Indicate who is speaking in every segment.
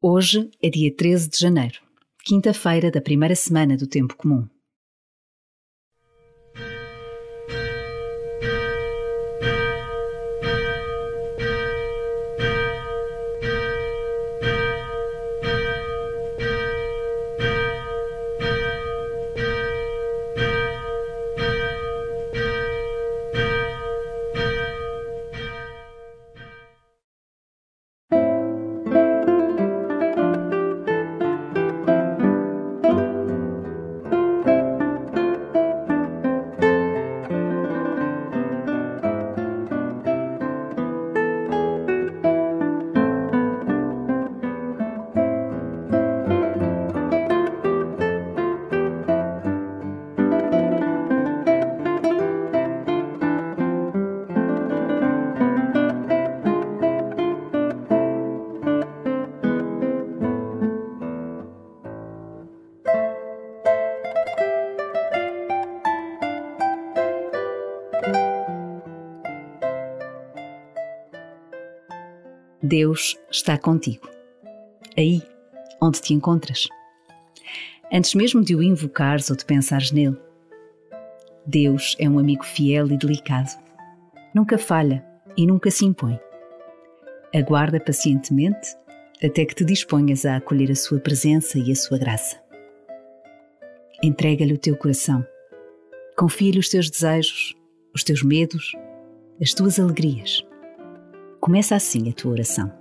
Speaker 1: Hoje é dia 13 de janeiro, quinta-feira da primeira semana do Tempo Comum. Deus está contigo. Aí, onde te encontras. Antes mesmo de o invocares ou de pensares nele. Deus é um amigo fiel e delicado. Nunca falha e nunca se impõe. Aguarda pacientemente até que te disponhas a acolher a sua presença e a sua graça. Entrega-lhe o teu coração. Confia-lhe os teus desejos, os teus medos, as tuas alegrias Começa assim a tua oração.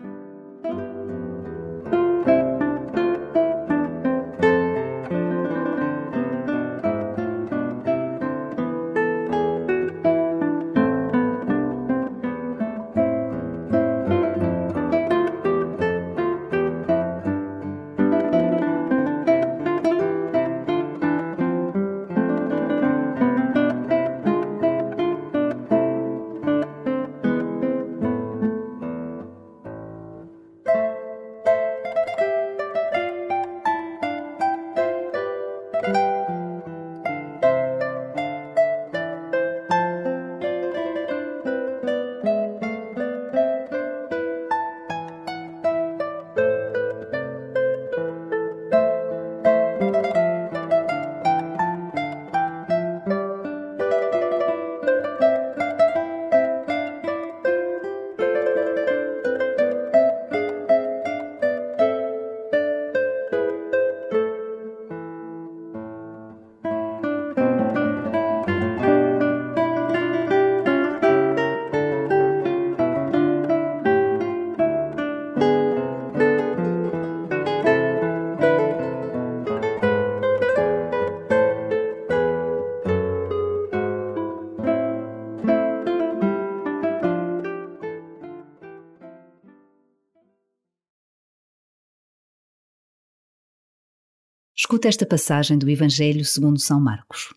Speaker 1: Escuta esta passagem do Evangelho segundo São Marcos.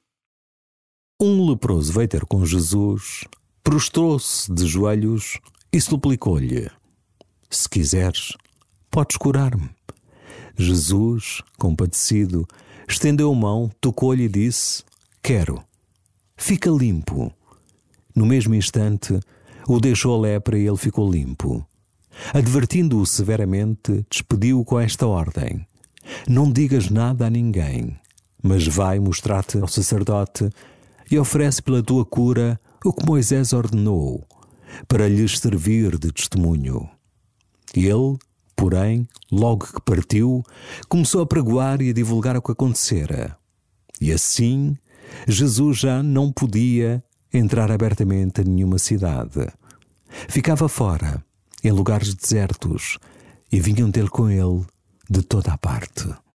Speaker 2: Um leproso veio ter com Jesus, prostrou-se de joelhos e suplicou-lhe: Se quiseres, podes curar-me. Jesus, compadecido, estendeu a mão, tocou-lhe e disse: Quero. Fica limpo. No mesmo instante, o deixou a lepra e ele ficou limpo. Advertindo-o severamente, despediu-o com esta ordem: não digas nada a ninguém, mas vai mostrar-te ao sacerdote e oferece pela tua cura o que Moisés ordenou, para lhes servir de testemunho. Ele, porém, logo que partiu, começou a pregoar e a divulgar o que acontecera. E assim, Jesus já não podia entrar abertamente a nenhuma cidade. Ficava fora, em lugares desertos, e vinham ter com ele de toda a parte.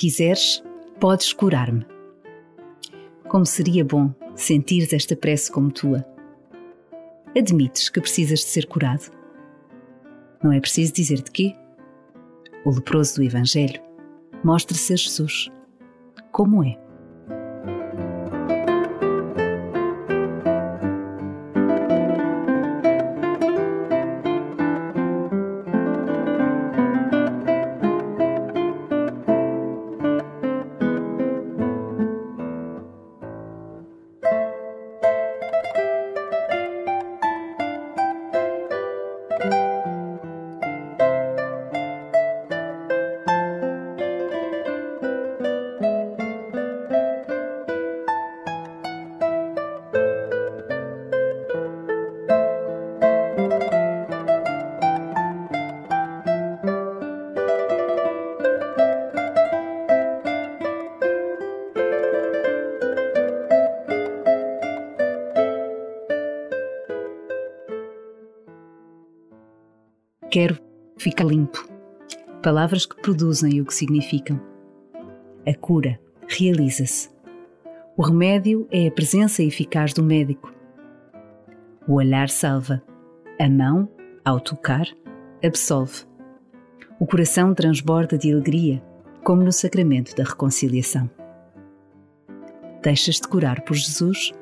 Speaker 1: Quiseres, podes curar-me. Como seria bom sentir esta prece como tua, admites que precisas de ser curado? Não é preciso dizer de quê? O leproso do Evangelho mostra ser Jesus como é. Quero ficar limpo. Palavras que produzem o que significam. A cura realiza-se. O remédio é a presença eficaz do médico. O olhar salva. A mão, ao tocar, absolve. O coração transborda de alegria, como no sacramento da reconciliação. Deixas-te curar por Jesus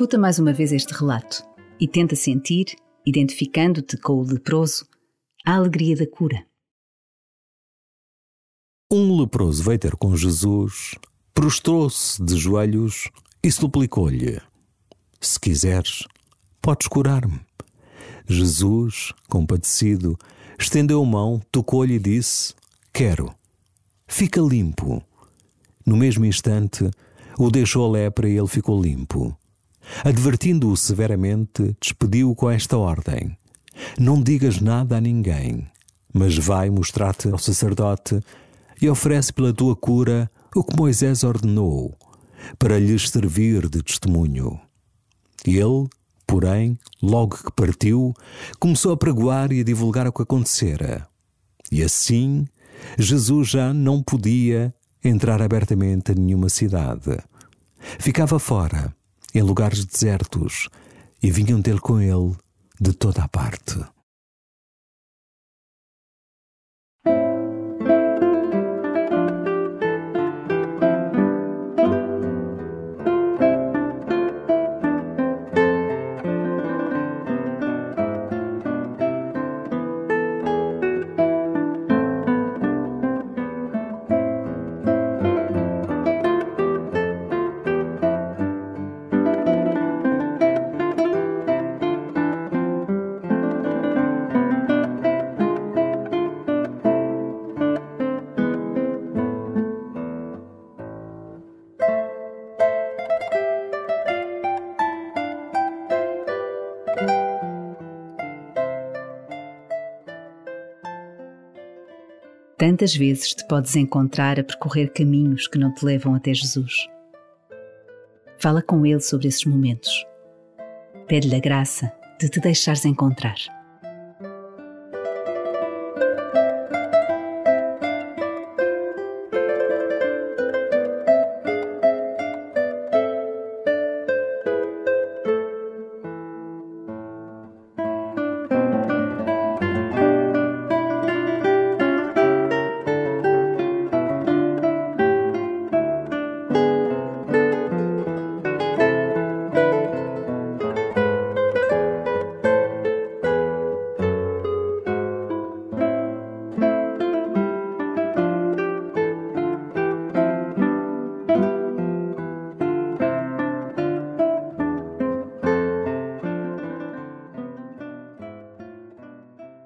Speaker 1: Escuta mais uma vez este relato e tenta sentir, identificando-te com o leproso, a alegria da cura.
Speaker 2: Um leproso veio ter com Jesus, prostrou-se de joelhos e suplicou-lhe: Se quiseres, podes curar-me. Jesus, compadecido, estendeu a mão, tocou-lhe e disse: Quero. Fica limpo. No mesmo instante, o deixou a lepra e ele ficou limpo. Advertindo-o severamente, despediu-o com esta ordem: Não digas nada a ninguém, mas vai mostrar-te ao sacerdote e oferece pela tua cura o que Moisés ordenou, para lhes servir de testemunho. Ele, porém, logo que partiu, começou a pregoar e a divulgar o que acontecera. E assim, Jesus já não podia entrar abertamente a nenhuma cidade. Ficava fora em lugares desertos e vinham ter com ele de toda a parte.
Speaker 1: Tantas vezes te podes encontrar a percorrer caminhos que não te levam até Jesus. Fala com Ele sobre esses momentos. Pede-lhe a graça de te deixares encontrar.